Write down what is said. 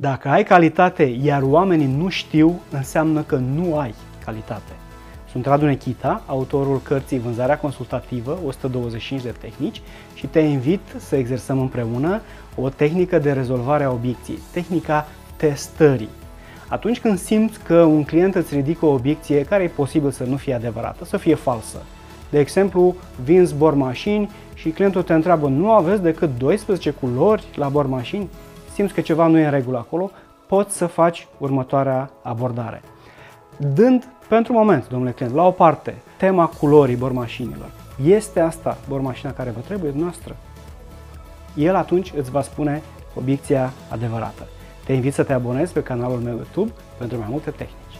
Dacă ai calitate, iar oamenii nu știu, înseamnă că nu ai calitate. Sunt Radu Nechita, autorul cărții Vânzarea consultativă, 125 de tehnici și te invit să exersăm împreună o tehnică de rezolvare a obiecției, tehnica testării. Atunci când simți că un client îți ridică o obiecție care e posibil să nu fie adevărată, să fie falsă. De exemplu, vinzi bor mașini și clientul te întreabă, nu aveți decât 12 culori la bor mașini? Simți că ceva nu e în regulă acolo, poți să faci următoarea abordare. Dând pentru moment, domnule client, la o parte, tema culorii bormașinilor. Este asta bormașina care vă trebuie noastră? El atunci îți va spune obiecția adevărată. Te invit să te abonezi pe canalul meu YouTube pentru mai multe tehnici.